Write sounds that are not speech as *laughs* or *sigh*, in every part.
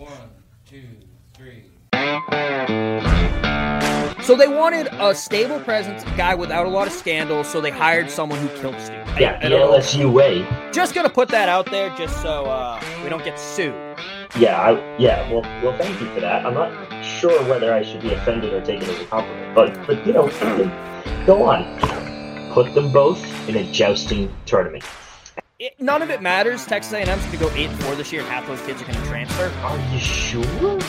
One, two, three. So they wanted a stable presence, a guy without a lot of scandals, so they hired someone who killed Stu. I- Yeah, I the. LSU way. Just gonna put that out there just so uh, we don't get sued. Yeah, I, yeah. Well, well, thank you for that. I'm not sure whether I should be offended or taken as a compliment, but but you know, *clears throat* go on. Put them both in a jousting tournament. It, none of it matters. Texas A&M's gonna go eight four this year, and half those kids are gonna transfer. Are you sure?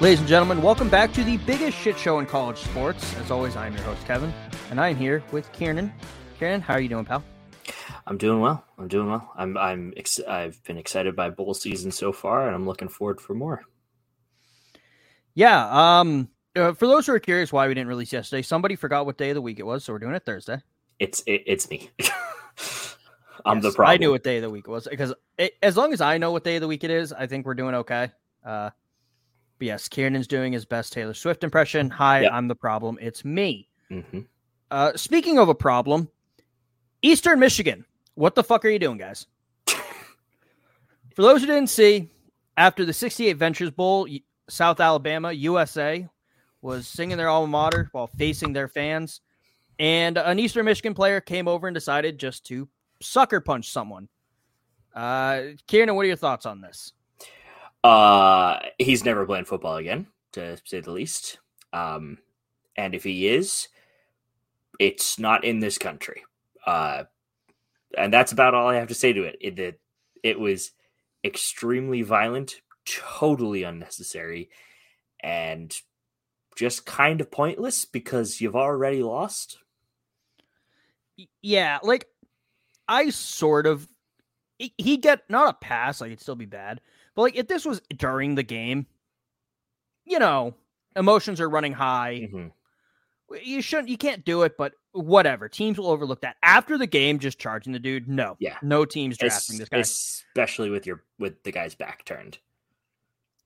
Ladies and gentlemen, welcome back to the biggest shit show in college sports. As always, I'm your host Kevin, and I'm here with Kieran. Kieran, how are you doing, pal? I'm doing well. I'm doing well. I'm I'm ex- I've been excited by bowl season so far, and I'm looking forward for more. Yeah. Um. Uh, for those who are curious why we didn't release yesterday, somebody forgot what day of the week it was, so we're doing it Thursday. It's it, it's me. *laughs* I'm the problem. I knew what day of the week it was because it, as long as I know what day of the week it is, I think we're doing okay. Uh, but yes, Kieran's doing his best Taylor Swift impression. Hi, Yep. I'm the problem. It's me. hmm Uh, speaking of a problem, Eastern Michigan. What the fuck are you doing, guys? *laughs* For those who didn't see, after the 68 Ventures Bowl, South Alabama, USA, was singing their alma mater while facing their fans. And an Eastern Michigan player came over and decided just to sucker punch someone. Uh, Kieran, what are your thoughts on this? Uh, he's never playing football again, to say the least. Um, and if he is, it's not in this country. Uh, and that's about all I have to say to it. It it, it was extremely violent, totally unnecessary, and just kind of pointless because you've already lost. Yeah, like I sort of he- get not a pass, like it'd still be bad, but like if this was during the game, you know, emotions are running high. Mhm. You shouldn't, you can't do it, but whatever. Teams will overlook that after the game. Just charging the dude, no, Yeah. no teams Es- drafting this guy. especially with your with the guy's back turned.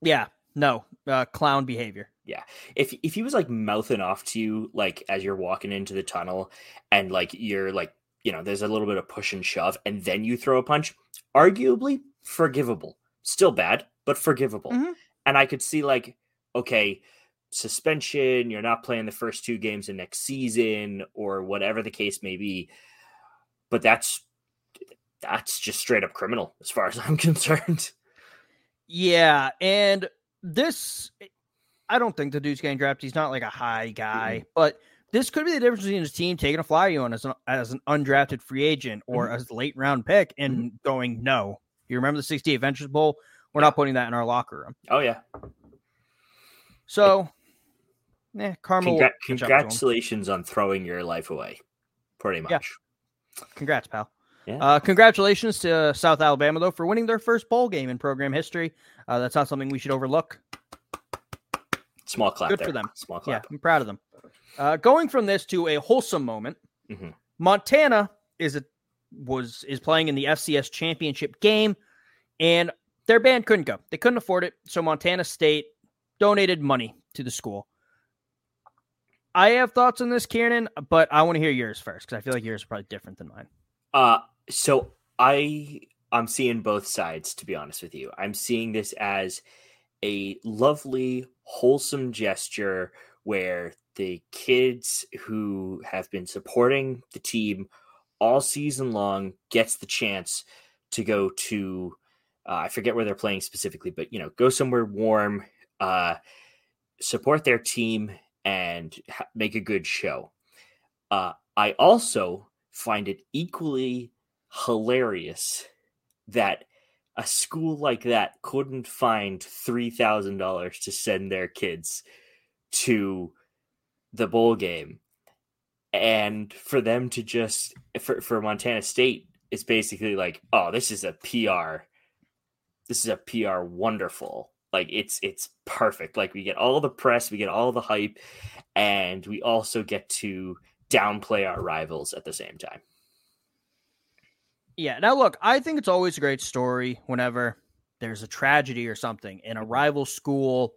Yeah, no, uh, clown behavior. Yeah. If if he was like mouthing off to you like as you're walking into the tunnel and like you're like you know there's a little bit of push and shove and then you throw a punch arguably forgivable still bad but forgivable Mhm. and i could see like okay suspension you're not playing the first two games of next season or whatever the case may be but that's that's just straight up criminal as far as *laughs* i'm concerned Yeah, and this, I don't think the dude's getting drafted. He's not like a high guy, but this could be the difference between his team taking a flyer on as an, as an undrafted free agent or mm-hmm. as a late round pick and mm-hmm. going, no. You remember the 68 Ventures Bowl? We're not putting that in our locker room. oh yeah So, yeah, will Congra- catch up to him. congratulations on throwing your life away pretty much Yeah. Congrats, pal. Yeah. Uh, congratulations to South Alabama, though, for winning their first bowl game in program history. Uh, that's not something we should overlook. Small clap Good there. for them. Small Yeah. I'm proud of them. Uh, going from this to a wholesome moment, Mhm. Montana is a was is playing in the FCS championship game, and their band couldn't go. They couldn't afford it, so Montana State donated money to the school. I have thoughts on this, Kieran, but I want to hear yours first because I feel like yours are probably different than mine. Uh so I I'm seeing both sides to be honest with you. I'm seeing this as a lovely wholesome gesture where the kids who have been supporting the team all season long gets the chance to go to uh, I forget where they're playing specifically, but you know, go somewhere warm, uh, support their team, and ha- make a good show. Uh, I also find it equally hilarious that a school like that couldn't find three thousand dollars to send their kids to the bowl game, and for them to just for for Montana State, it's basically like, oh, this is a PR this is a PR wonderful. Like it's it's perfect. Like we get all the press, we get all the hype, and we also get to downplay our rivals at the same time. Yeah. Now, look, I think it's always a great story whenever there's a tragedy or something, and a rival school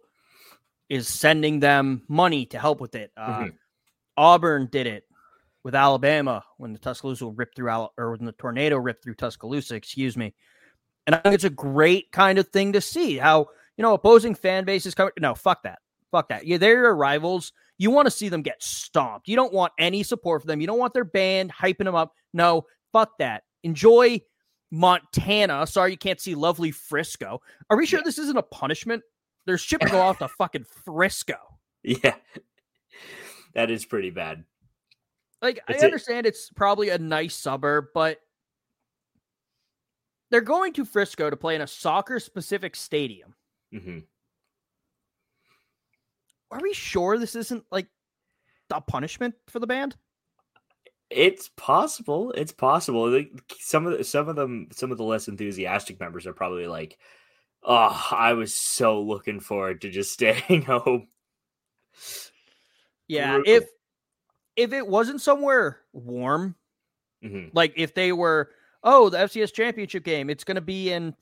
is sending them money to help with it. Uh, Mhm. Auburn did it with Alabama when the Tuscaloosa ripped through, Al- or when the tornado ripped through Tuscaloosa. Excuse me. And I think it's a great kind of thing to see how you know opposing fan bases come. No, fuck that. Fuck that. Yeah, they're your rivals. You want to see them get stomped. You don't want any support for them. You don't want their band hyping them up. No, fuck that. Enjoy Montana. Sorry you can't see lovely Frisco. Are we sure this isn't a punishment? They're shipping *laughs* off to fucking Frisco. Yeah. *laughs* That is pretty bad. Like I it. understand it's probably a nice suburb, but they're going to Frisco to play in a soccer specific stadium. Mm-hmm. Are we sure this isn't like a punishment for the band? It's possible. It's possible. Some of the, some of them, some of the less enthusiastic members are probably like, "Oh, I was so looking forward to just *laughs* staying home." Yeah, Brutal. if if it wasn't somewhere warm, hmm like if they were, oh, the FCS championship game, it's going to be in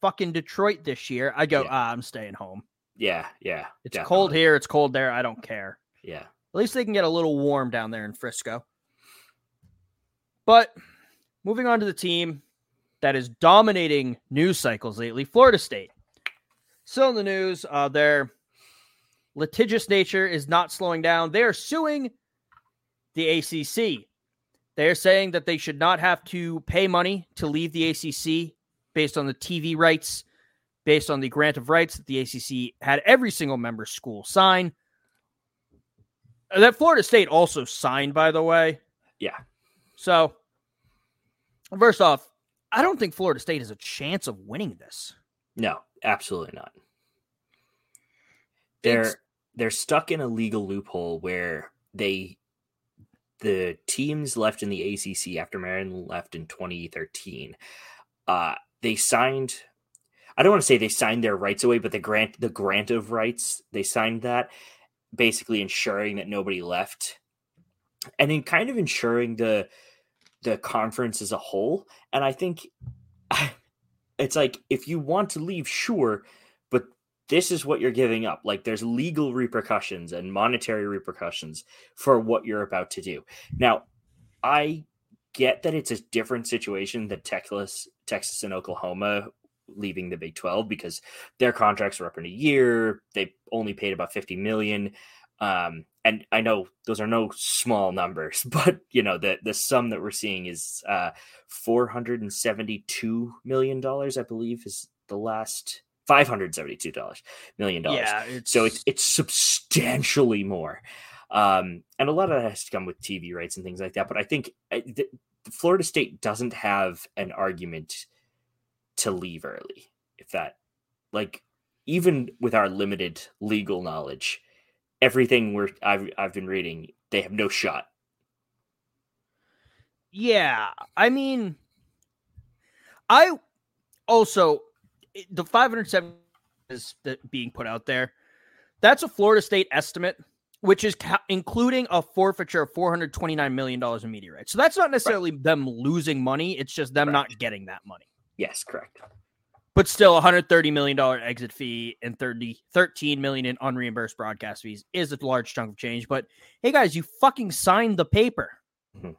fucking Detroit this year. I go, Yeah. ah, I'm staying home. Yeah, yeah. It's cold here, it's cold there. I don't care. Yeah. At least they can get a little warm down there in Frisco. But moving on to the team that is dominating news cycles lately, Florida State. Still in the news, uh, their litigious nature is not slowing down. They are suing the ACC. They're saying that they should not have to pay money to leave the ACC based on the TV rights, based on the grant of rights that the ACC had every single member school sign. Uh, That Florida State also signed, by the way. Yeah. So, first off, I don't think Florida State has a chance of winning this. No, absolutely not. They're It's- they're stuck in a legal loophole where they the teams left in the ACC after Maryland left in 2013. Uh, they signed. I don't want to say they signed their rights away, but the grant the grant of rights they signed that, basically ensuring that nobody left, and in kind of ensuring the the conference as a whole. And I think it's like if you want to leave, sure, but this is what you're giving up. Like there's legal repercussions and monetary repercussions for what you're about to do. Now, I get that it's a different situation than Texas, Texas and Oklahoma leaving the Big 12 because their contracts were up in a year. They only paid about 50 million. Um, and I know those are no small numbers, *laughs* but you know, the the sum that we're seeing is uh 472 million dollars, I believe, is the last 572 dollars million dollars. Yeah, it's, So it's it's substantially more, um, and a lot of that has to come with TV rights and things like that. But I think uh, the, Florida State doesn't have an argument to leave early. If that, like, even with our limited legal knowledge, everything we're I've I've been reading, they have no shot. Yeah, I mean, I also the 507 is that being put out there. That's a Florida State estimate, which is ca- including a forfeiture of 429 million dollars in media rights. So that's not necessarily them losing money; it's just them not getting that money. Yes, correct. But still, 130 million dollar exit fee and 30 13 million in unreimbursed broadcast fees is a large chunk of change. But hey, guys, you fucking signed the paper. Mhm.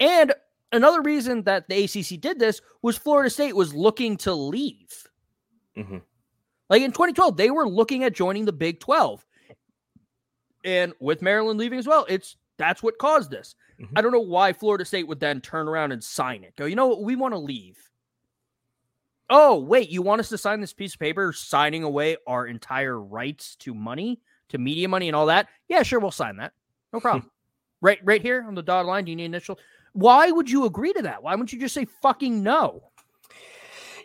And another reason that the ACC did this was Florida State was looking to leave. hmm Like in 2012, they were looking at joining the Big 12. And with Maryland leaving as well, it's That's what caused this. Mhm. I don't know why Florida State would then turn around and sign it. Go, you know what? We want to leave. Oh, wait, you want us to sign this piece of paper signing away our entire rights to money, to media money and all that? Yeah, sure, we'll sign that. No problem. right right here on the dotted line, do you need initial? Why would you agree to that? Why wouldn't you just say fucking no?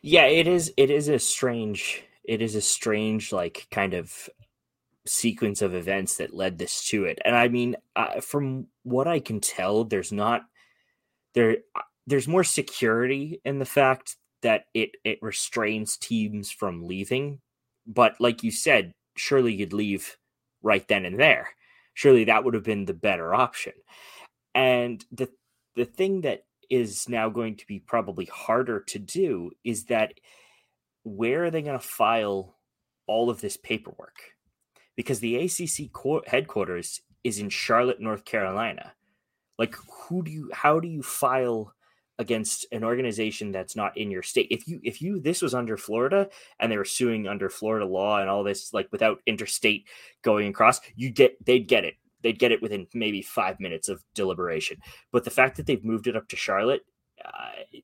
Yeah, it is. It is a strange. It is a strange, like, kind of sequence of events that led this to it. And I mean, uh, from what I can tell, there's not there. uh, There's more security in the fact that it it restrains teams from leaving. But like you said, surely you'd leave right then and there. Surely that would have been the better option. And the the thing that is now going to be probably harder to do is that where are they going to file all of this paperwork? Because the ACC headquarters is in Charlotte, North Carolina. Like, who do you? How do you file against an organization that's not in your state? If you, if you, this was under Florida and they were suing under Florida law and all this, like without interstate going across, you get, they'd get it they'd get it within maybe five minutes of deliberation. But the fact that they've moved it up to Charlotte, uh,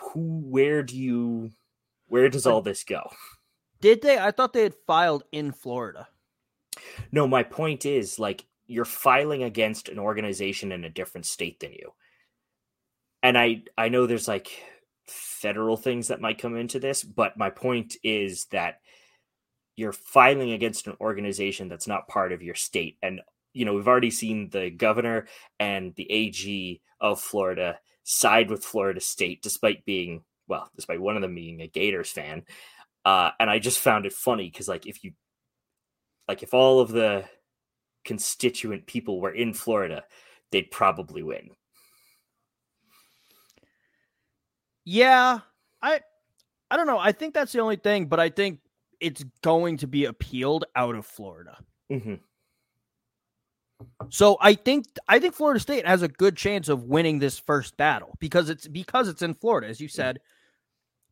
who, where do you, where does all this go? Did they? I thought they had filed in Florida. No, my point is like you're filing against an organization in a different state than you. And I, I know there's like federal things that might come into this, but my point is that you're filing against an organization that's not part of your state. And you know, we've already seen the governor and the AG of Florida side with Florida State, despite being, well, despite one of them being a Gators fan. Uh, and I just found it funny because, like, if you, like, if all of the constituent people were in Florida, they'd probably win. Yeah, I, I don't know. I think that's the only thing, but I think it's going to be appealed out of Florida. Mm-hmm. So I think I think Florida State has a good chance of winning this first battle because it's because it's in Florida, as you said.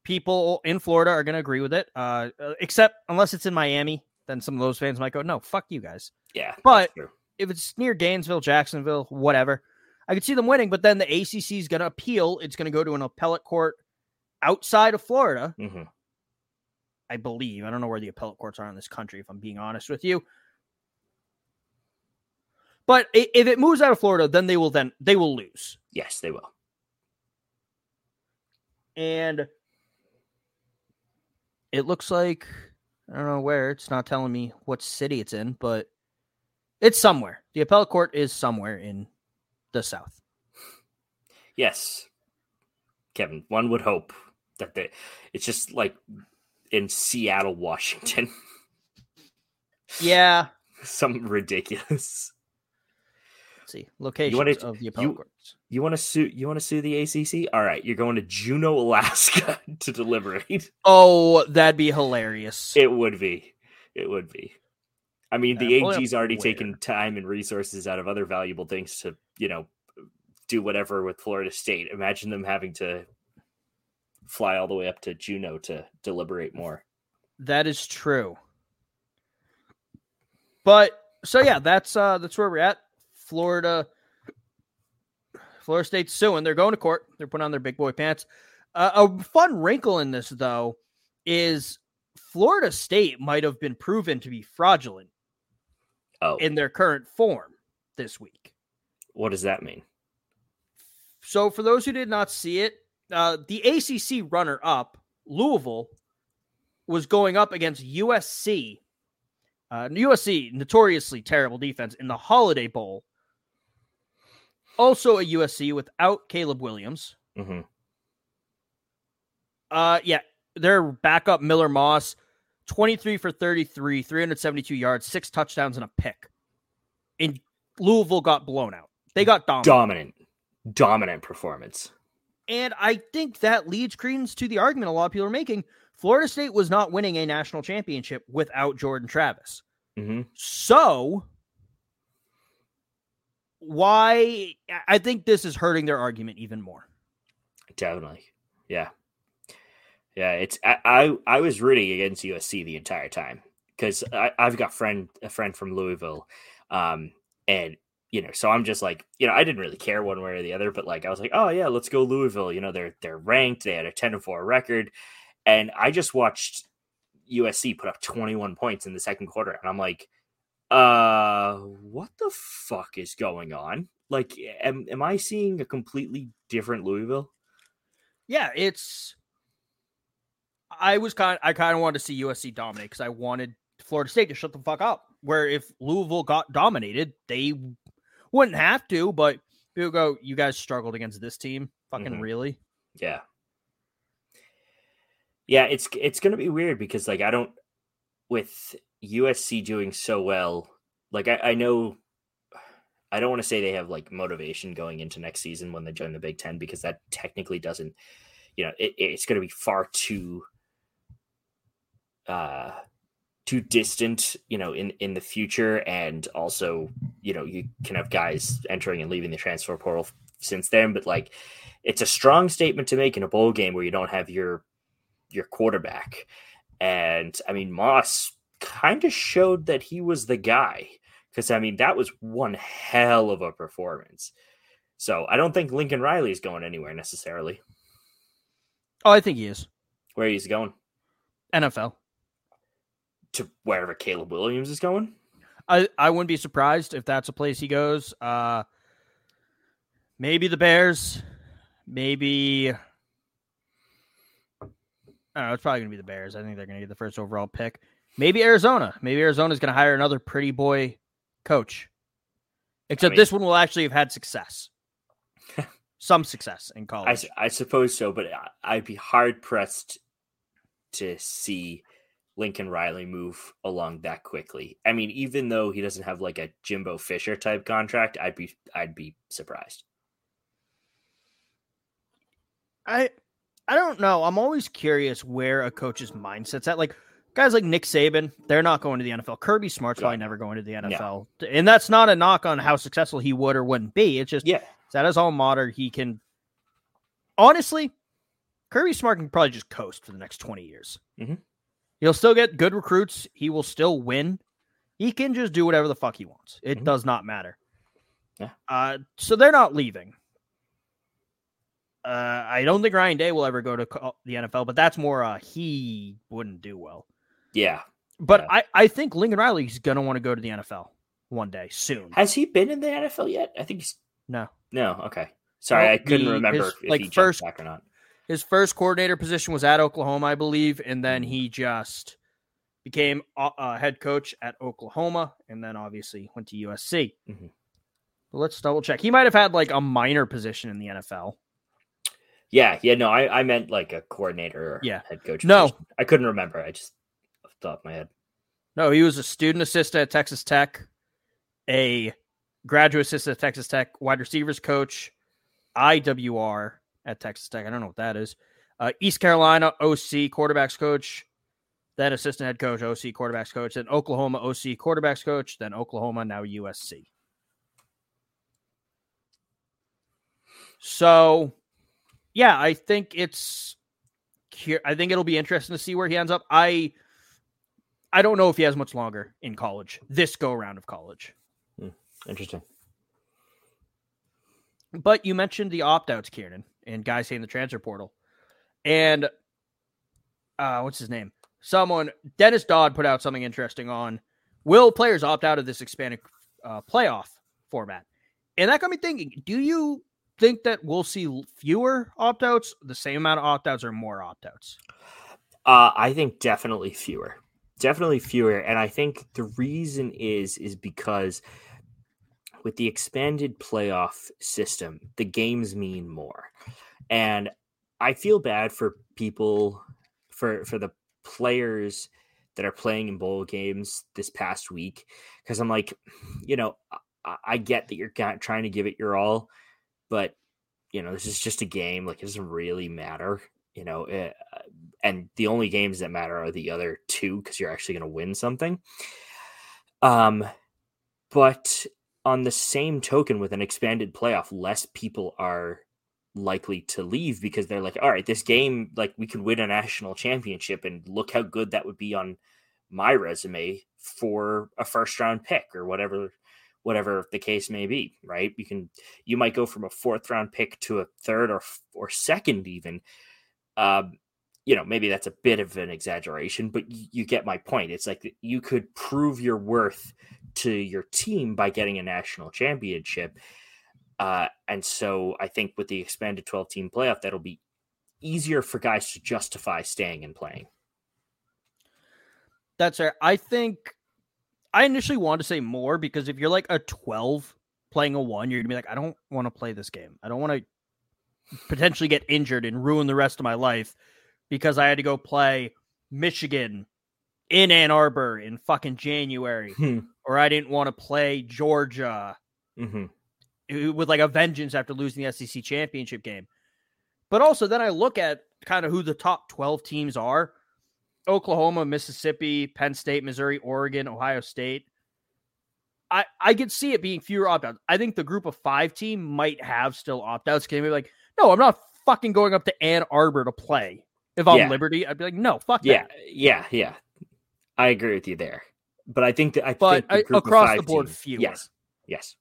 People in Florida are going to agree with it, uh, uh, except unless it's in Miami, then some of those fans might go, "No, fuck you guys." Yeah, But- If it's near Gainesville, Jacksonville, whatever, I could see them winning. But then the ACC is going to appeal. It's going to go to an appellate court outside of Florida, Mhm. I believe. I don't know where the appellate courts are in this country, if I'm being honest with you. But if it moves out of Florida, then they will then they will lose. yes, they will. And it looks like I don't know where. It's not telling me what city it's in, but it's somewhere. The appellate court is somewhere in the south. Yes, Kevin. One would hope that they. It's just like in Seattle, Washington. *laughs* Yeah. Something ridiculous. Let's see locations wanna- of the appellate you- courts. You want to sue? You want to sue the ACC? All right, you're going to Juneau, Alaska *laughs* to deliberate. Oh, that'd be hilarious. It would be. It would be. I mean, the Yeah, pull AG's already where? taken time and resources out of other valuable things to, you know, do whatever with Florida State. Imagine them having to fly all the way up to Juneau to deliberate more. That is true. But so yeah, that's uh that's where we're at. Florida Florida State's suing. They're going to court. They're putting on their big boy pants. Uh, a fun wrinkle in this though is Florida State might have been proven to be fraudulent Oh, in their current form this week. What does that mean? So, for those who did not see it, uh, the ACC runner up, Louisville, was going up against USC. Uh, USC, notoriously terrible defense in the Holiday Bowl. Also, a USC without Caleb Williams. hmm Uh, yeah, their backup Miller Moss, 23 for 33, 372 yards, six touchdowns, and a pick. And Louisville got blown out. They got dominated. Dominant, dominant performance. And I think that leads credence to the argument a lot of people are making. Florida State was not winning a national championship without Jordan Travis. hmm So, why? I think this is hurting their argument even more. Definitely, yeah, yeah. It's I, I I was rooting against USC the entire time because I've got friend a friend from Louisville, um, and you know, so I'm just like, you know, I didn't really care one way or the other, but like I was like, oh yeah, let's go Louisville. You know, they're they're ranked. They had a 10 to 4 record. And I just watched USC put up 21 points in the second quarter. And I'm like, uh, what the fuck is going on? Like, am, am I seeing a completely different Louisville? Yeah, it's. I was kind. I kind of wanted to see USC dominate because I wanted Florida State to shut the fuck up. Where if Louisville got dominated, they wouldn't have to, but people go, you guys struggled against this team. Fucking Mhm. really? Yeah. Yeah, it's it's gonna be weird because like I don't with USC doing so well, like I, I know I don't want to say they have like motivation going into next season when they join the Big Ten because that technically doesn't, you know, it, it's going to be far too, uh, too distant, you know, in in the future, and also, you know, you can have guys entering and leaving the transfer portal since then, but like, it's a strong statement to make in a bowl game where you don't have your your quarterback, and I mean Moss kind of showed that he was the guy because I mean that was one hell of a performance. So I don't think Lincoln Riley is going anywhere necessarily. Oh, I think he is. Where he's going NFL. To wherever Caleb Williams is going. I, I wouldn't be surprised if that's a place he goes. Uh, maybe the Bears. Maybe. I don't know. It's probably going to be the Bears. I think they're going to get the first overall pick. Maybe Arizona. Maybe Arizona's going to hire another pretty boy coach. Except mean- this one will actually have had success. *laughs* Some success in I, college. s- I suppose so, but I'd be hard pressed to see Lincoln Riley move along that quickly. I mean, even though he doesn't have like a Jimbo Fisher type contract, I'd be I'd be surprised. I I don't know. I'm always curious where a coach's mindset's at. Like guys like Nick Saban, they're not going to the NFL. Kirby Smart's probably never going to the NFL. And that's not a knock on how successful he would or wouldn't be. It's just Yeah, that is all modern. He can honestly, Kirby Smart can probably just coast for the next 20 years. Mhm. He'll still get good recruits. He will still win. He can just do whatever the fuck he wants. It Mhm. does not matter. Yeah. Uh, so they're not leaving. Uh, I don't think Ryan Day will ever go to the NFL, but that's more uh, he wouldn't do well. yeah. But Yeah. I, I think Lincoln Riley's gonna want to go to the NFL one day soon. Has he been in the NFL yet? I think he's No, no. Okay, sorry, Well, I couldn't the- remember his, if like, he jumped first- back or not. His first coordinator position was at Oklahoma, I believe, and then Mm-hmm. he just became uh, uh, head coach at Oklahoma, and then obviously went to USC. Mhm. But let's double check. He might have had like a minor position in the NFL. Yeah, yeah. No, I, I meant like a coordinator or Yeah. head coach. No. position. I couldn't remember. I just off the top of my head. No, he was a student assistant at Texas Tech, a graduate assistant at Texas Tech, wide receivers coach, IWR at Texas Tech. I don't know what that is. Uh, East Carolina OC quarterbacks coach, then assistant head coach, OC quarterbacks coach, then Oklahoma OC quarterbacks coach, then Oklahoma, now USC. So, yeah, I think it's. I think it'll be interesting to see where he ends up. I I don't know if he has much longer in college, this go round of college. Interesting. But you mentioned the opt outs, Kieran, and guys saying the transfer portal. And uh, what's his name? Someone, Dennis Dodd, put out something interesting on will players opt out of this expanded uh, playoff format? And that got me thinking do you think that we'll see fewer opt outs, the same amount of opt outs, or more opt outs? Uh, I think definitely fewer, definitely fewer, and I think the reason is is because with the expanded playoff system, the games mean more, and I feel bad for people for for the players that are playing in bowl games this past week because I'm like, you know, I, I get that you're trying to give it your all, but you know, this is just a game. Like, it doesn't really matter. You know, eh, and the only games that matter are the other two because you're actually going to win something. Um, but on the same token, with an expanded playoff, less people are likely to leave because they're like, all right, this game, like we could win a national championship, and look how good that would be on my resume for a first round pick or whatever whatever the case may be, right? You can you might go from a fourth round pick to a third or or second even. Um, you know, maybe that's a bit of an exaggeration, but you, you get my point. It's like you could prove your worth to your team by getting a national championship. Uh, and so I think with the expanded 12 team playoff, that'll be easier for guys to justify staying and playing. That's fair. I think I initially wanted to say more because if you're like a 12 playing a one, you're gonna be like, I don't want to play this game. I don't want to potentially get injured and ruin the rest of my life because I had to go play Michigan in Ann Arbor in fucking January, Hmm. Or I didn't want to play Georgia Mm-hmm. with like a vengeance after losing the SEC championship game. But also, then I look at kind of who the top 12 teams are Oklahoma, Mississippi, Penn State, Missouri, Oregon, Ohio State. I, I could see it being fewer opt outs. I think the group of five team might have still opt outs. Can be like, no, I'm not fucking going up to Ann Arbor to play. If I'm Yeah. Liberty, I'd be like, no, fuck Yeah, that. yeah, yeah. I agree with you there. But I think that I But think the I- across the board, team- fewer. Yes, yes.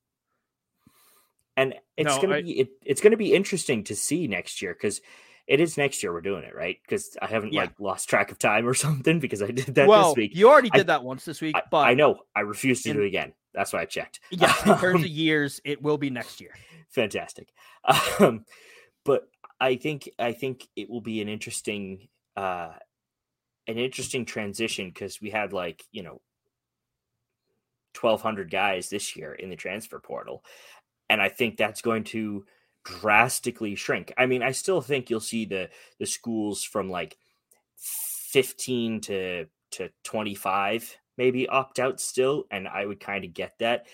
And it's No, gonna I- be it, it's gonna be interesting to see next year because it is next year we're doing it right because I haven't Yeah. like lost track of time or *laughs* something because I did that well, this week. you already I- did that once this week, but I know I refuse to in- do it again. That's why I checked. yes, in *laughs* terms of years, it will be next year. fantastic. *laughs* Um, but I think I think it will be an interesting uh, an interesting transition because we had like you know twelve hundred guys this year in the transfer portal, and I think that's going to drastically shrink. I mean, I still think you'll see the the schools from like fifteen to to twenty five maybe opt out still, and I would kind of get that,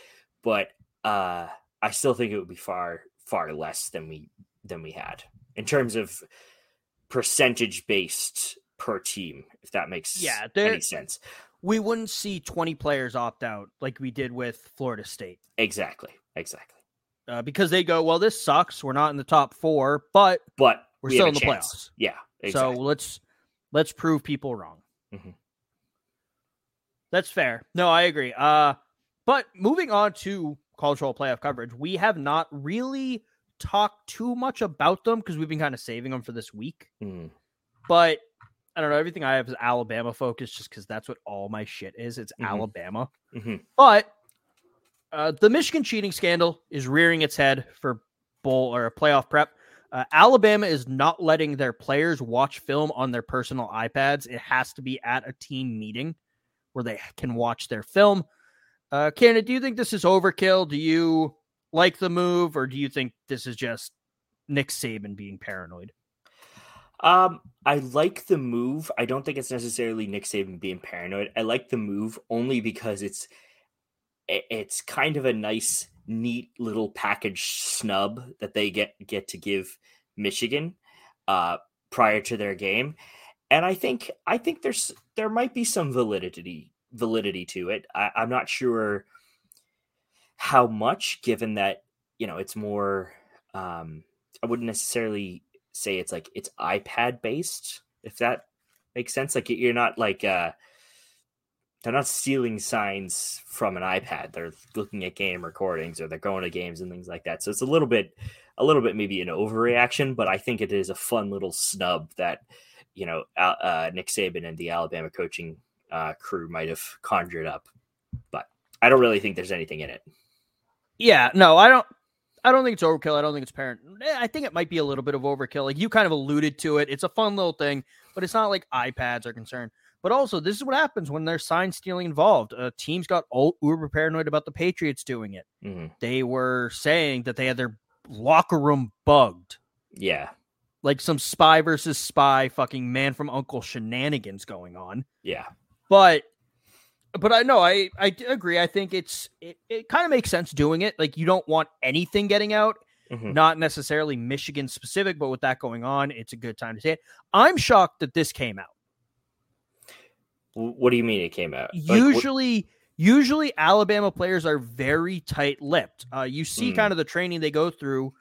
but uh I still think it would be far far less than we than we had in terms of percentage based per team, if that makes Yeah, any sense. We wouldn't see 20 players opt out like we did with Florida State. Exactly, exactly. uh, because they go, well, this sucks. We're not in the top four, but But We're we still in the chance. playoffs. Yeah, exactly. so let's let's prove people wrong. Mhm. That's fair. No, I agree. Uh, but moving on to college football playoff coverage, we have not really talked too much about them because we've been kind of saving them for this week. Mm, But I don't know. Everything I have is Alabama focused, just because that's what all my shit is. It's Mhm. Alabama. mhm. But uh, the Michigan cheating scandal is rearing its head for bowl or playoff prep. Uh, Alabama is not letting their players watch film on their personal iPads. It has to be at a team meeting where they can watch their film. Uh, Canada, do you think this is overkill? Do you like the move, or do you think this is just Nick Saban being paranoid? Um, I like the move. I don't think it's necessarily Nick Saban being paranoid. I like the move only because it's it's kind of a nice, neat little package snub that they get get to give Michigan uh, prior to their game, and I think I think there's there might be some validity validity to it. I, I'm not sure how much, given that you know it's more. Um, I wouldn't necessarily say it's like it's iPad based, if that makes sense. Like you're not like uh they're not stealing signs from an iPad. They're looking at game recordings or they're going to games and things like that. So it's a little bit a little bit maybe an overreaction, but I think it is a fun little snub that you know uh, Nick Saban and the Alabama coaching uh, crew might have conjured up. But I don't really think there's anything in it. Yeah, no, I don't. I don't think it's overkill. I don't think it's parent. eh, I think it might be a little bit of overkill. Like you kind of alluded to it. It's a fun little thing, but it's not like iPads are concerned. But also, this is what happens when there's sign stealing involved. Uh, teams got all uber paranoid about the Patriots doing it. Mhm. They were saying that they had their locker room bugged, Yeah, like some spy versus spy, fucking man from Uncle shenanigans going on. yeah, but but I know I I agree. I think it's it, it kind of makes sense doing it. Like you don't want anything getting out, Mhm. not necessarily Michigan specific, but with that going on, it's a good time to say it. I'm shocked that this came out. What do you mean it came out? Like, what- usually usually Alabama players are very tight-lipped. Uh, you see Mm. kind of the training they go through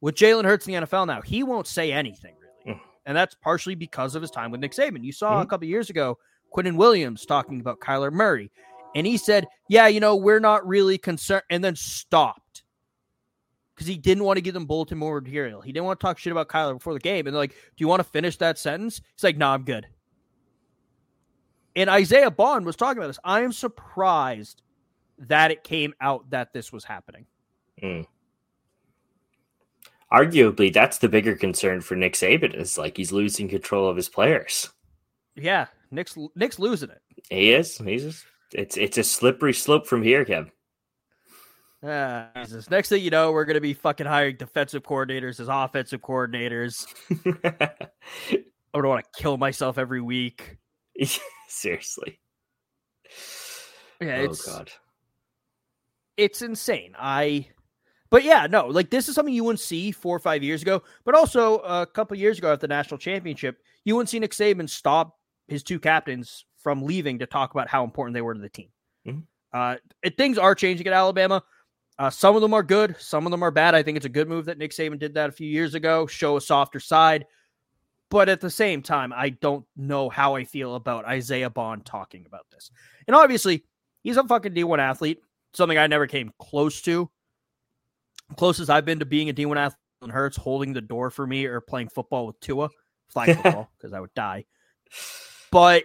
with Jalen Hurts in the NFL now. He won't say anything really. Mm. And that's partially because of his time with Nick Saban. You saw a Mhm. couple years ago Quinnen Williams talking about Kyler Murray. And he said, Yeah, you know, we're not really concerned, and then stopped because he didn't want to give them bulletin board material. He didn't want to talk shit about Kyler before the game. And they're like, Do you want to finish that sentence? He's like, No, nah, I'm good. And Isaiah Bond was talking about this. I am surprised that it came out that this was happening. Mm. Arguably, that's the bigger concern for Nick Saban is like he's losing control of his players. Yeah, Nick's Nick's losing it. He is. He's just, it's it's a slippery slope from here, Kev. Uh, Jesus. Next thing you know, we're going to be fucking hiring defensive coordinators as offensive coordinators. Going to want to kill myself every week. *laughs* Seriously. Yeah, oh it's, god. It's insane. I but yeah, no, like this is something you wouldn't see four or five years ago, but also a couple years ago at the national championship, you wouldn't see Nick Saban stop his two captains from leaving to talk about how important they were to the team. Mm-hmm. Uh, it, things are changing at Alabama. Uh, some of them are good, some of them are bad. I think it's a good move that Nick Saban did that a few years ago, show a softer side. But at the same time, I don't know how I feel about Isaiah Bond talking about this. And obviously, he's a fucking D1 athlete, something I never came close to. Closest I've been to being a D1 athlete and Hurts holding the door for me or playing football with Tua, flag *laughs* football, because I would die. But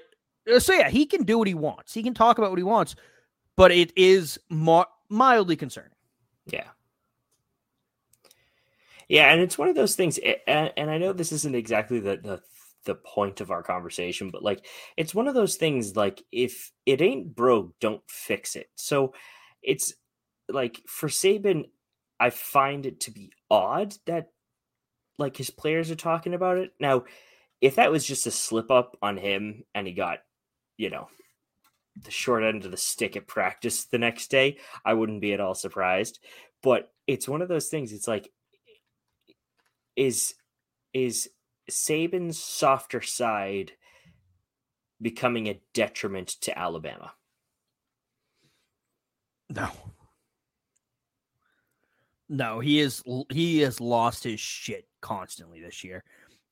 uh, so yeah, he can do what he wants. He can talk about what he wants, but it is mildly concerning. Yeah. Yeah, and it's one of those things, and, and I know this isn't exactly the, the the point of our conversation, but like it's one of those things like if it ain't broke, don't fix it. So it's like for Saban, I find it to be odd that like his players are talking about it. Now, if that was just a slip up on him and he got, you know, the short end of the stick at practice the next day, I wouldn't be at all surprised. But it's one of those things. It's like, is is Saban's softer side becoming a detriment to Alabama? No. No, he is he has lost his shit constantly this year.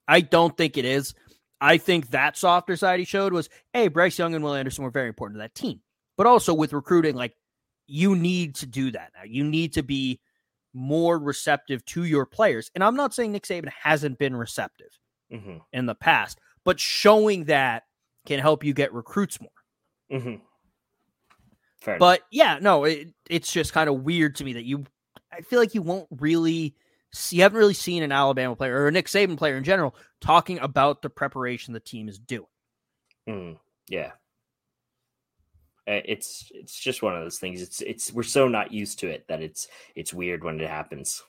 I don't think it is. I think that softer side he showed was, hey, Bryce Young and Will Anderson were very important to that team. But also with recruiting, like you need to do that now. You need to be more receptive to your players. And I'm not saying Nick Saban hasn't been receptive mm-hmm. in the past, but showing that can help you get recruits more. Mm-hmm. but yeah, no, it, it's just kind of weird to me that you, I feel like you won't really you haven't really seen an Alabama player or a Nick Saban player in general talking about the preparation the team is doing. Mm, yeah. It's it's just one of those things. It's it's we're so not used to it that it's it's weird when it happens.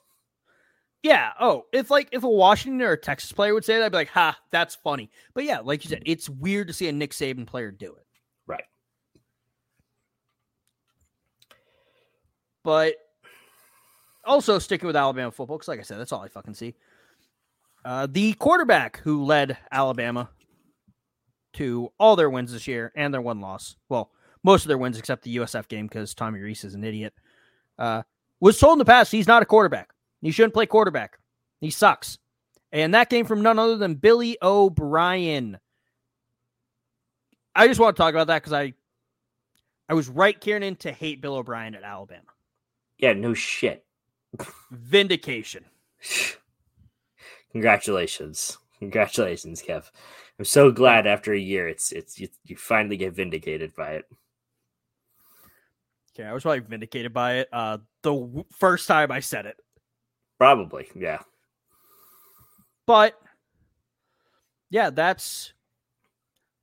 Yeah. Oh, if like if a Washington or a Texas player would say that, I'd be like, "Ha, that's funny." But yeah, like you said, it's weird to see a Nick Saban player do it. Right. But also sticking with Alabama football, because like I said, that's all I fucking see. Uh, the quarterback who led Alabama to all their wins this year and their one loss, well, most of their wins except the USF game because Tommy Rees is an idiot, uh, was told in the past he's not a quarterback. He shouldn't play quarterback. He sucks. And that came from none other than Billy O'Brien. I just want to talk about that because I I was right, Kieran, to hate Bill O'Brien at Alabama. Yeah, no shit. Vindication. *sighs* Congratulations. Congratulations, Kev. I'm so glad after a year it's it's you, you finally get vindicated by it. Okay, I was probably vindicated by it uh the w- first time I said it. Probably, yeah. But yeah, that's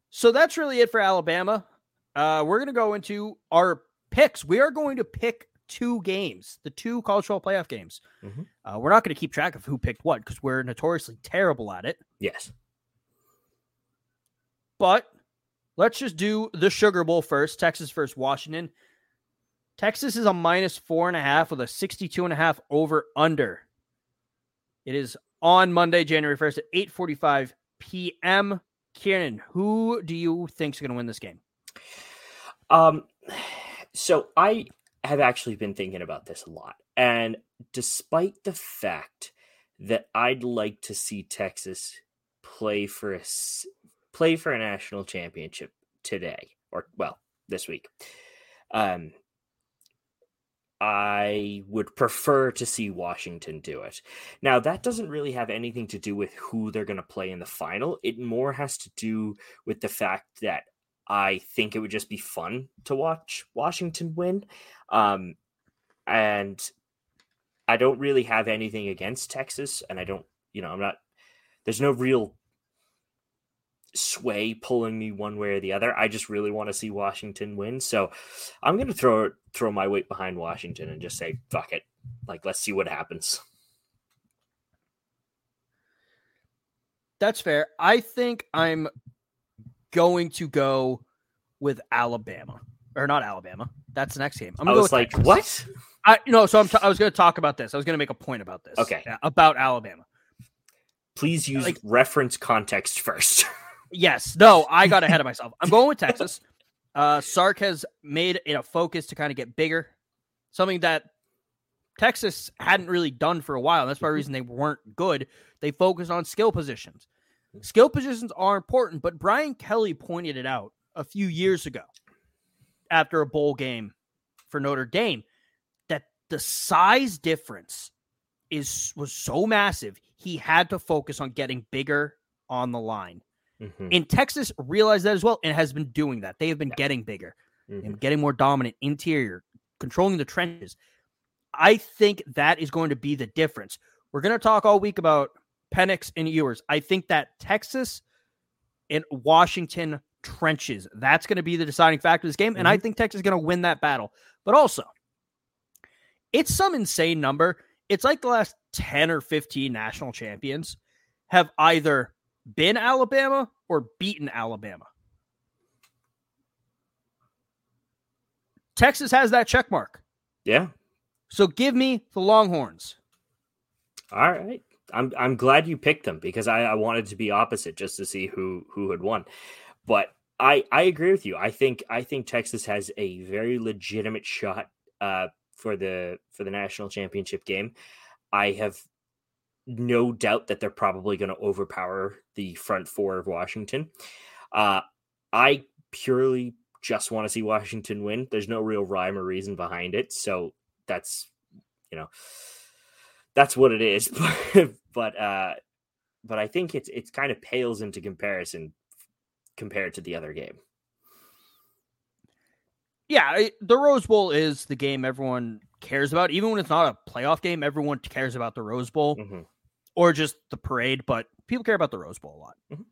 so that's really it for Alabama. Uh we're going to go into our picks. We are going to pick two games, the two college football playoff games. Mm-hmm. Uh, we're not going to keep track of who picked what because we're notoriously terrible at it. Yes. But let's just do the Sugar Bowl first. Texas versus Washington. Texas is a minus four and a half with a 62 and a half over under. It is on Monday, January 1st at 8 p.m. Kieran, who do you think is going to win this game? Um, so I have actually been thinking about this a lot. And despite the fact that I'd like to see Texas play for a play for a national championship today or well, this week. Um, I would prefer to see Washington do it. Now, that doesn't really have anything to do with who they're going to play in the final. It more has to do with the fact that I think it would just be fun to watch Washington win. Um, and I don't really have anything against Texas. And I don't, you know, I'm not, there's no real sway pulling me one way or the other. I just really want to see Washington win. So I'm going to throw throw my weight behind Washington and just say fuck it. Like let's see what happens. That's fair. I think I'm going to go with Alabama or not Alabama. That's the next game. I'm I was like, Texas. what? I know, so I'm t- I was going to talk about this. I was going to make a point about this. Okay. Yeah, about Alabama. Please use Like- reference context first. *laughs* Yes. No, I got ahead of myself. I'm going with Texas. Uh, Sark has made it a focus to kind of get bigger, something that Texas hadn't really done for a while. That's part of the reason they weren't good. They focused on skill positions. Skill positions are important, but Brian Kelly pointed it out a few years ago after a bowl game for Notre Dame that the size difference is was so massive he had to focus on getting bigger on the line. Mhm, And Texas realized that as well and has been doing that. They have been getting bigger mhm. and getting more dominant interior, controlling the trenches. I think that is going to be the difference. We're going to talk all week about Penix and Ewers. I think that Texas and Washington trenches, that's going to be the deciding factor of this game. And I mm-hmm. think Texas is going to win that battle. But also, it's some insane number. It's like the last 10 or 15 national champions have either been Alabama or beaten Alabama. Texas has that check mark. Yeah. So give me the Longhorns. All right. I'm I'm glad you picked them because I, I wanted to be opposite just to see who who had won. But I I agree with you. I think I think Texas has a very legitimate shot uh for the for the national championship game. I have no doubt that they're probably going to overpower the front four of Washington. Uh I purely just want to see Washington win. There's no real rhyme or reason behind it. So that's you know that's what it is *laughs* but but uh but i think it's it's kind of pales into comparison compared to the other game Yeah, the Rose Bowl is the game everyone cares about. Even when it's not a playoff game, everyone cares about the Rose Bowl Mhm. or just the parade, but people care about the Rose Bowl a lot. Mhm.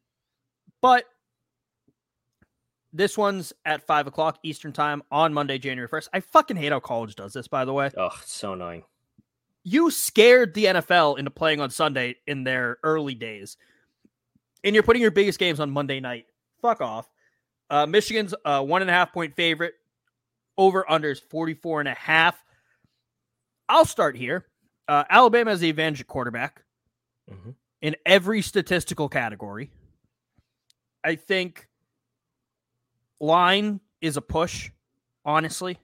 But this one's at five o'clock Eastern time on Monday, January 1st. I fucking hate how college does this, by the way. oh it's so annoying you scared the NFL into playing on Sunday in their early days. And you're putting your biggest games on Monday night. Fuck off. Uh, Michigan's uh, one and a half point favorite. Over unders 44 and a half. I'll start here. Uh, Alabama has the advantage at quarterback Mhm. in every statistical category. I think line is a push, honestly.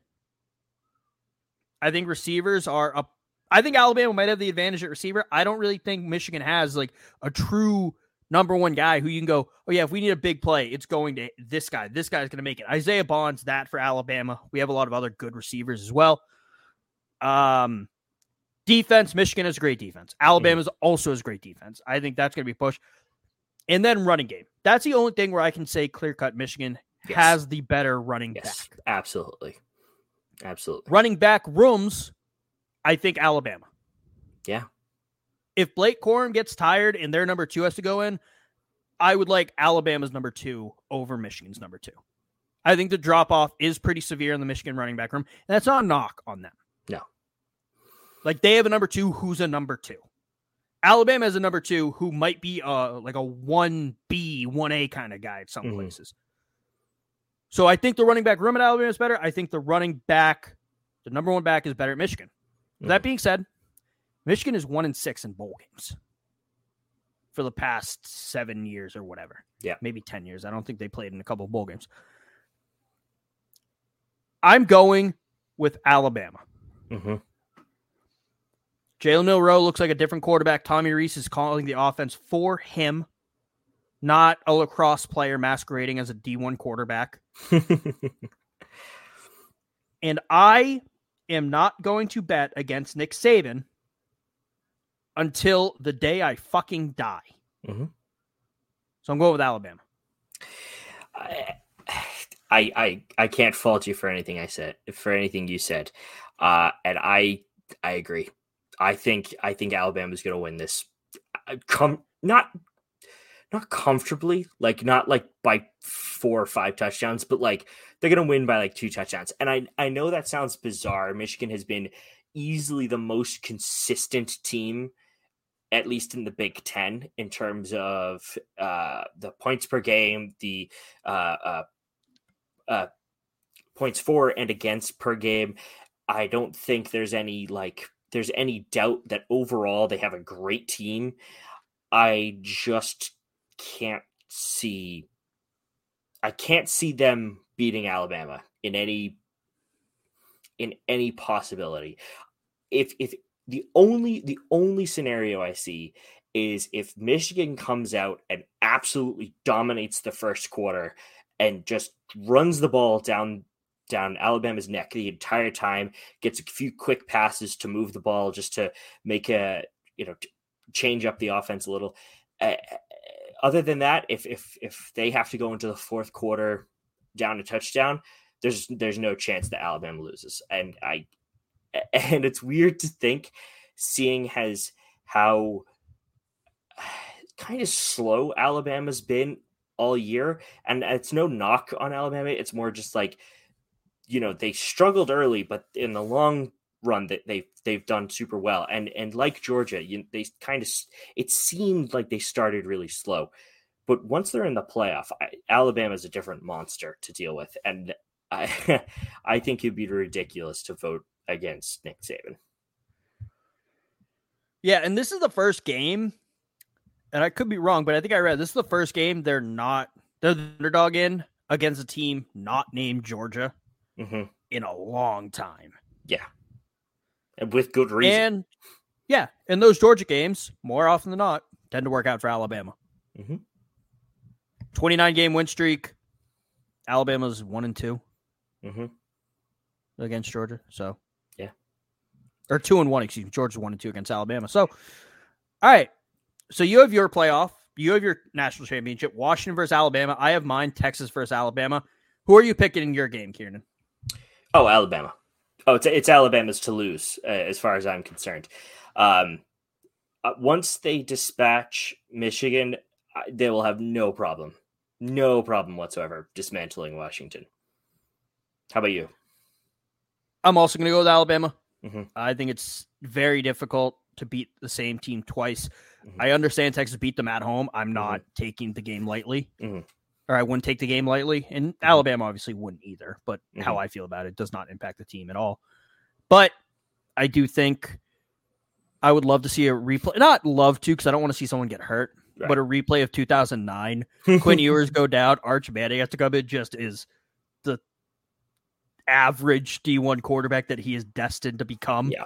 I think receivers are a I think Alabama might have the advantage at receiver. I don't really think Michigan has like a true number one guy who you can go, oh yeah, if we need a big play, it's going to this guy. This guy's going to make it. Isaiah Bonds, that for Alabama. We have a lot of other good receivers as well. Um, defense, Michigan has a great defense. Alabama's also has great defense. I think that's going to be pushed. And then running game. That's the only thing where I can say clear cut Michigan Yes. has the better running yes back. absolutely absolutely Running back rooms, I think Alabama. yeah if Blake Corum gets tired and their number two has to go in, I would like Alabama's number two over Michigan's number two. I think the drop off is pretty severe in the Michigan running back room, and that's not a knock on them. No. Like they have a number two who's a number two. Alabama has a number two who might be uh like a one B, one A kind of guy at some Mhm. places. So I think the running back room at Alabama is better. I think the running back, the number one back is better at Michigan. That Mhm. being said, Michigan is one in six in bowl games for the past seven years or whatever. Yeah. Maybe 10 years. I don't think they played in a couple of bowl games. I'm going with Alabama. Mhm. Jalen Milroe looks like a different quarterback. Tommy Rees is calling the offense for him, not a lacrosse player masquerading as a D1 quarterback. *laughs* And I am not going to bet against Nick Saban until the day I fucking die. Mhm. So I'm going with Alabama. I, I I I can't fault you for anything I said for anything you said, uh, and I I agree. I think I think Alabama's going to win this. Uh, Come not not comfortably, like not like by four or five touchdowns, but like they're going to win by like two touchdowns. And I I know that sounds bizarre. Michigan has been easily the most consistent team at least in the Big Ten, in terms of uh, the points per game, the uh, uh, uh, points for and against per game. I don't think there's any like there's any doubt that overall they have a great team. I just can't see. I can't see them beating Alabama in any in any possibility. If if the only the only scenario I see is if Michigan comes out and absolutely dominates the first quarter and just runs the ball down down Alabama's neck the entire time, gets a few quick passes to move the ball just to make a you know change up the offense a little. Eh, Other than that, if if if they have to go into the fourth quarter down a touchdown, there's there's no chance that Alabama loses. And I *laughs* and it's weird to think seeing has how *sighs* kind of slow Alabama's been all year and it's no knock on Alabama it's more just like you know they struggled early but in the long run that they've they've done super well and and like Georgia you, they kind of it seemed like they started really slow but once they're in the playoff Alabama is a different monster to deal with and *laughs* I I think it'd be ridiculous to vote against Nick Saban. Yeah, and this is the first game, and I could be wrong, but I think I read this is the first game they're not they're the underdog in against a team not named Georgia mm-hmm. in a long time. Yeah, and with good reason. And yeah, in those Georgia games, more often than not, tend to work out for Alabama. Mm-hmm. Twenty-nine game win streak. Alabama's one and 2 mm-hmm. against Georgia. So yeah, or two and one. Excuse me. Georgia's one and two against Alabama. So, all right. So you have your playoff. You have your national championship. Washington versus Alabama. I have mine. Texas versus Alabama. Who are you picking in your game, Kieran? Oh, Alabama. Oh, it's it's Alabama's to lose, uh, as far as I'm concerned. Um, uh, once they dispatch Michigan, they will have no problem, no problem whatsoever dismantling Washington. How about you? I'm also going to go with Alabama. Mhm. I think it's very difficult to beat the same team twice. Mhm. I understand Texas beat them at home. I'm not taking the game lightly, Mhm. Or I wouldn't take the game lightly. And Alabama obviously wouldn't either. But how Mhm. I feel about it does not impact the team at all. But I do think I would love to see a replay. Not love to because I don't want to see someone get hurt. Right. But a replay of 2009 *laughs* Quinn Ewers go down, Arch Manning has to come in, just is the average D1 quarterback that he is destined to become. Yeah.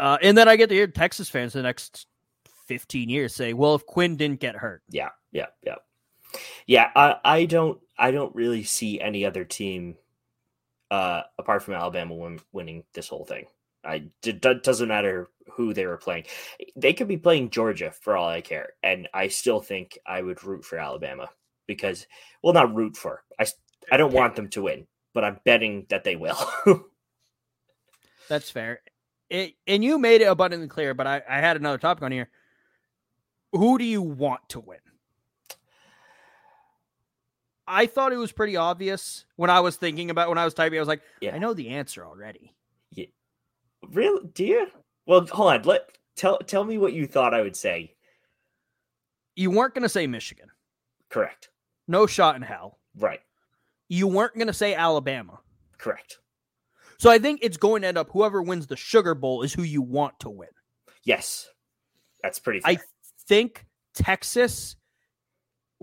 Uh, and then I get to hear Texas fans the next 15 years say, well, if Quinn didn't get hurt, Yeah, yeah, yeah, yeah. I, I don't, I don't really see any other team, uh, apart from Alabama, win, winning this whole thing. I it doesn't matter who they were playing. They could be playing Georgia for all I care, and I still think I would root for Alabama because, well, not root for. I I don't want them to win, but I'm betting that they will. *laughs* that's fair. It, and you made it abundantly clear, but I, I had another topic on here. Who do you want to win? I thought it was pretty obvious when I was thinking about when I was typing. I was like, Yeah. I know the answer already. Yeah. really? Do you? Well, hold on. Let tell tell me what you thought I would say. You weren't going to say Michigan. Correct. No shot in hell. Right. You weren't going to say Alabama. Correct. So I think it's going to end up whoever wins the Sugar Bowl is who you want to win. Yes. That's pretty fair. I think Texas,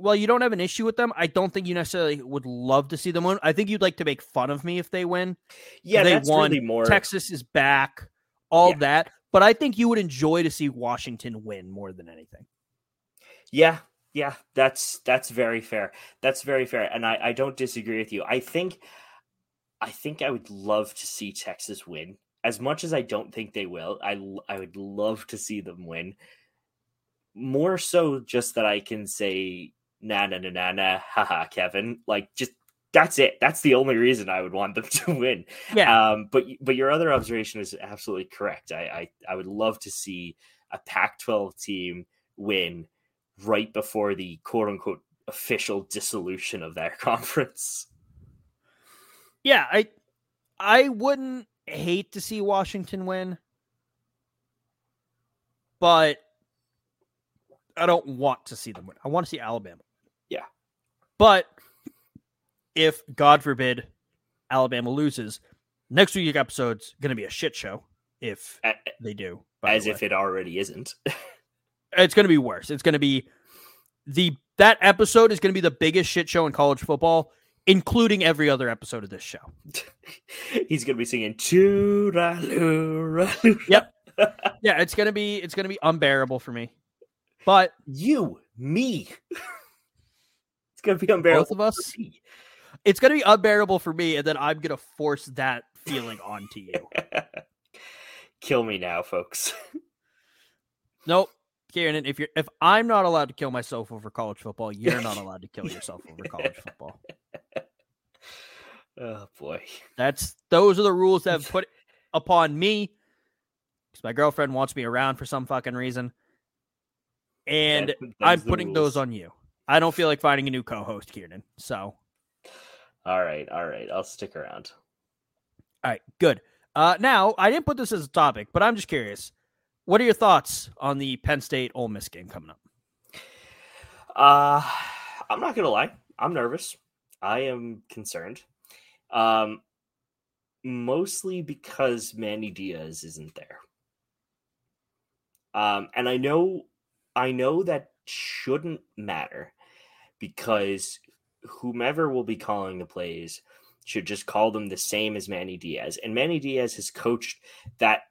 well, you don't have an issue with them. I don't think you necessarily would love to see them win. I think you'd like to make fun of me if they win. yeah, they won. really more Texas is back, all Yeah. that. But I think you would enjoy to see Washington win more than anything. Yeah, yeah, that's that's very fair. That's very fair, and I I don't disagree with you. I think I think I would love to see Texas win. As much as I don't think they will, I I would love to see them win. More so, just that I can say na na na na na, haha, Kevin. Like, just that's it. That's the only reason I would want them *laughs* to win. Yeah. Um, but but your other observation is absolutely correct. I I, I would love to see a Pac-12 team win right before the quote unquote official dissolution of that *laughs* conference. Yeah, I I wouldn't hate to see Washington win, but I don't want to see them win. I want to see Alabama. But if God forbid Alabama loses, next week episode's going to be a shit show if they do. As the if it already isn't. *laughs* it's going to be worse. It's going to be the that episode is going to be the biggest shit show in college football, including every other episode of this show. *laughs* He's gonna be singing "Choo-ra-loo-ra-loo-ra." Yep. *laughs* Yeah, it's gonna be it's gonna be unbearable for me. But You, me. It's gonna be unbearable. both of us, for me. it's gonna be unbearable for me, and then I'm gonna force that feeling onto you. *laughs* Kill me now, folks. *laughs* Nope. Kieran, if you're if I'm not allowed to kill myself over college football, you're not *laughs* allowed to kill yourself over college football. Oh boy. That's those are the rules that have put upon me. Because my girlfriend wants me around for some fucking reason. And That- I'm putting those on you. I don't feel like finding a new co-host, Kieran. So All right, all right. I'll stick around. all right, good. Uh now I didn't put this as a topic, but I'm just curious. What are your thoughts on the Penn State Ole Miss game coming up? Uh I'm not gonna lie. I'm nervous. I am concerned. Um mostly because Manny Diaz isn't there. Um and I know I know that shouldn't matter because whomever will be calling the plays should just call them the same as Manny Diaz. And Manny Diaz has coached that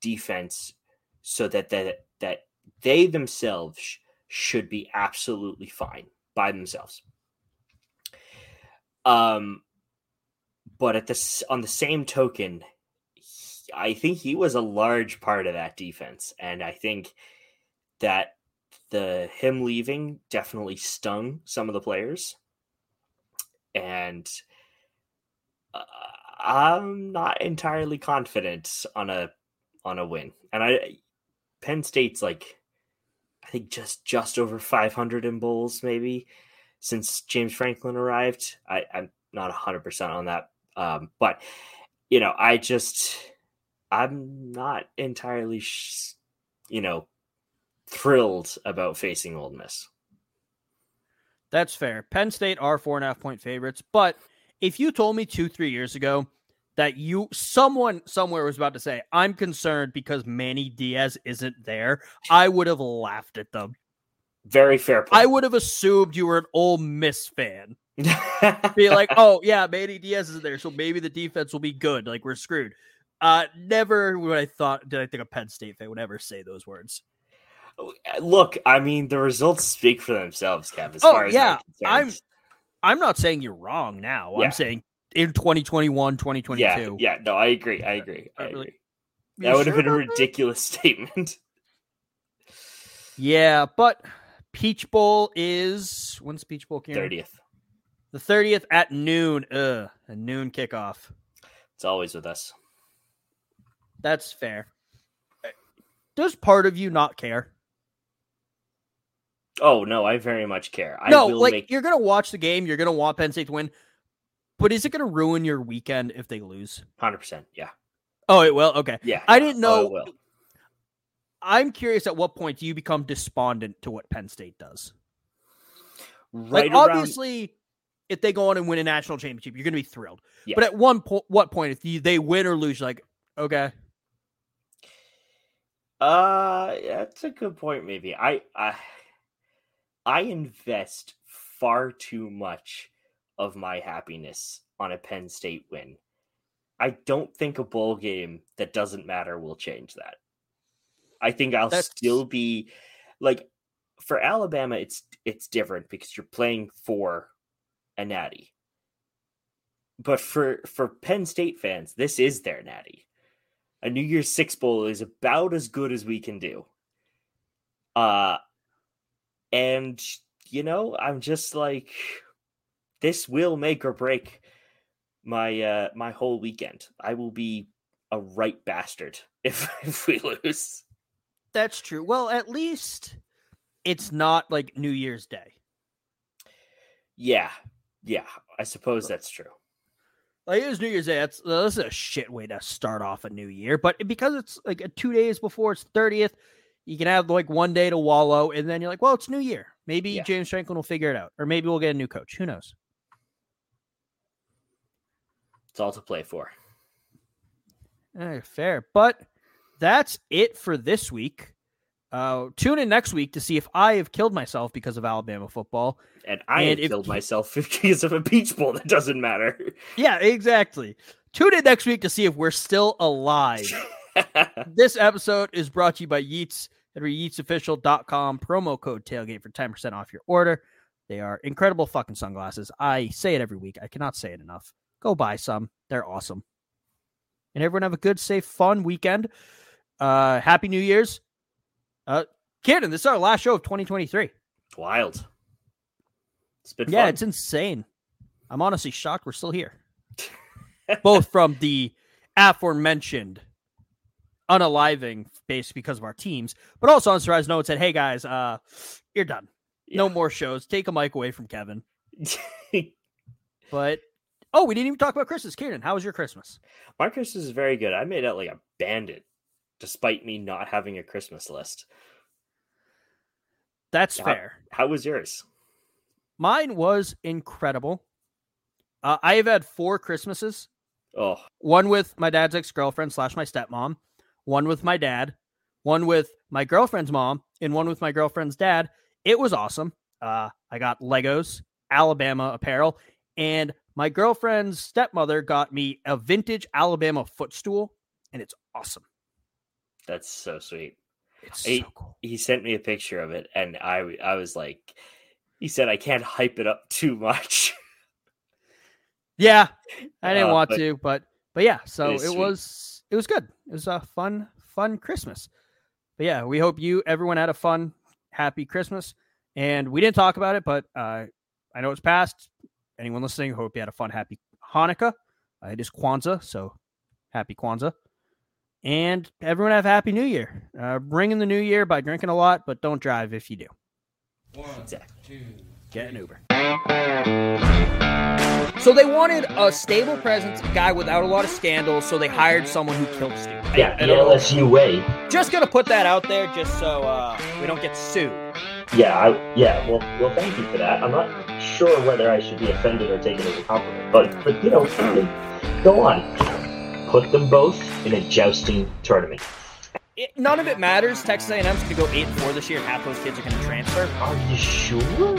defense so that that that they themselves sh- should be absolutely fine by themselves. Um, but at this on the same token, he- I think he was a large part of that defense, and I think that the him leaving definitely stung some of the players, and uh, I'm not entirely confident on a on a win. And I Penn State's like I think just just over 500 in bowls maybe since James Franklin arrived. I, I'm not 100% on that. Um, but you know, I just I'm not entirely sh- you know thrilled about facing Ole Miss. That's fair. Penn State are four and a half point favorites, but if you told me two, three years ago that you someone somewhere was about to say, I'm concerned because Manny Diaz isn't there, I would have laughed at them. Very fair point. I would have assumed you were an Ole Miss fan. Be like, *laughs* oh yeah, Manny Diaz is there, so maybe the defense will be good. Like we're screwed. Uh never would I thought did I think a Penn State fan would ever say those words. Look, I mean, the results speak for themselves, Kev. As Oh, far as yeah, I'm I'm- not saying you're wrong now. Yeah. I'm saying in 2021, 2022. yeah, yeah. No, I agree. I agree. I agree. You That would have been a about that? ridiculous *laughs* statement. Yeah, but Peach Bowl is when's Peach Bowl? Thirtieth. The 30th at noon. Ugh, a noon kickoff. It's always with us. That's fair. Uh, Does part of you not care? Oh no, I very much care. I no, will like make you're gonna watch the game, you're gonna want Penn State to win, but is it gonna ruin your weekend if they lose? hundred percent. Yeah, Oh, it will. Okay, yeah. I didn't Oh, know. it will. I'm curious at what point do you become despondent to what Penn State does? Right like around. obviously, if they go on and win a national championship, you're gonna be thrilled. Yeah. But at one point, what point if you, they win or lose, you're like, okay, Uh, yeah, that's a good point. Maybe I, I, I invest far too much of my happiness on a Penn State win. I don't think a bowl game that doesn't matter will change that. I think I'll That's- still be like for Alabama. It's it's different because you're playing for a natty. but for for Penn State fans, this is their natty. A New Year's Six bowl is about as good as we can do. Uh and you know, I'm just like this will make or break my uh my whole weekend. I will be a right bastard *laughs* if if we lose. That's true. Well, at least it's not like New Year's Day. Yeah. Yeah, I suppose that's true. Like it was New Year's Day. That's is a shit way to start off a new year. But because it's like two days before it's thirtieth, you can have like one day to wallow, and then you're like, well, it's New Year. Maybe Yeah. James Franklin will figure it out, or maybe we'll get a new coach. Who knows? It's all to play for. Eh, fair, but that's it for this week. Uh, tune in next week to see if I have killed myself because of Alabama football. And I And have killed you- myself *laughs* because of a peach bowl that doesn't matter. Yeah, exactly. Tune in next week to see if we're still alive. *laughs* this episode is brought to you by Yeats at yeatsofficial.com. Promo code tailgate for 10% off your order. They are incredible fucking sunglasses. I say it every week. I cannot say it enough. Go buy some. They're awesome. And everyone have a good, safe, fun weekend. Uh happy New Year's. Uh Kieran, this is our last show of 2023. Wild. It's been Yeah, fun. it's insane. I'm honestly shocked we're still here. *laughs* Both from the aforementioned unaliving base because of our teams, but also on Surprise Note said, Hey guys, uh, you're done. No more shows. Take a mic away from Kevin. *laughs* But oh, we didn't even talk about Christmas. Kieran, how was your Christmas? My Christmas is very good. I made out like a bandit, despite me not having a Christmas list. That's How- fair. How was yours? Mine was incredible. Uh, I have had four Christmases. Oh, one with my dad's ex girlfriend slash my stepmom, one with my dad, one with my girlfriend's mom, and one with my girlfriend's dad. It was awesome. Uh, I got Legos, Alabama apparel, and my girlfriend's stepmother got me a vintage Alabama footstool, and it's awesome. that's so sweet. It's so cool. He sent me a picture of it, and I I was like, he said I can't hype it up too much. *laughs* Yeah, I didn't Uh, want but- to, but but yeah, so it sweet. was it was good. It was a fun fun Christmas. But yeah, we hope you everyone had a fun happy Christmas. And we didn't talk about it, but uh, I know it's past. Anyone listening, hope you had a fun happy Hanukkah. Uh, it is Kwanzaa, so happy Kwanzaa. And everyone have a happy New Year. Uh, bring in the New Year by drinking a lot, but don't drive if you do. One, Exactly. two, Get an Uber. So they wanted a stable presence, a guy without a lot of scandals, so they hired someone who killed Stu. I- Yeah, the. LSU way. Just gonna put that out there, just so uh, we don't get sued. Yeah, I, yeah. Well, well, thank you for that. I'm not sure whether I should be offended or take it as a compliment, but but you know, go on. Put them both in a jousting tournament. It, none of it matters. Texas A&M's gonna go eight and four this year, and half those kids are gonna transfer. Are you sure?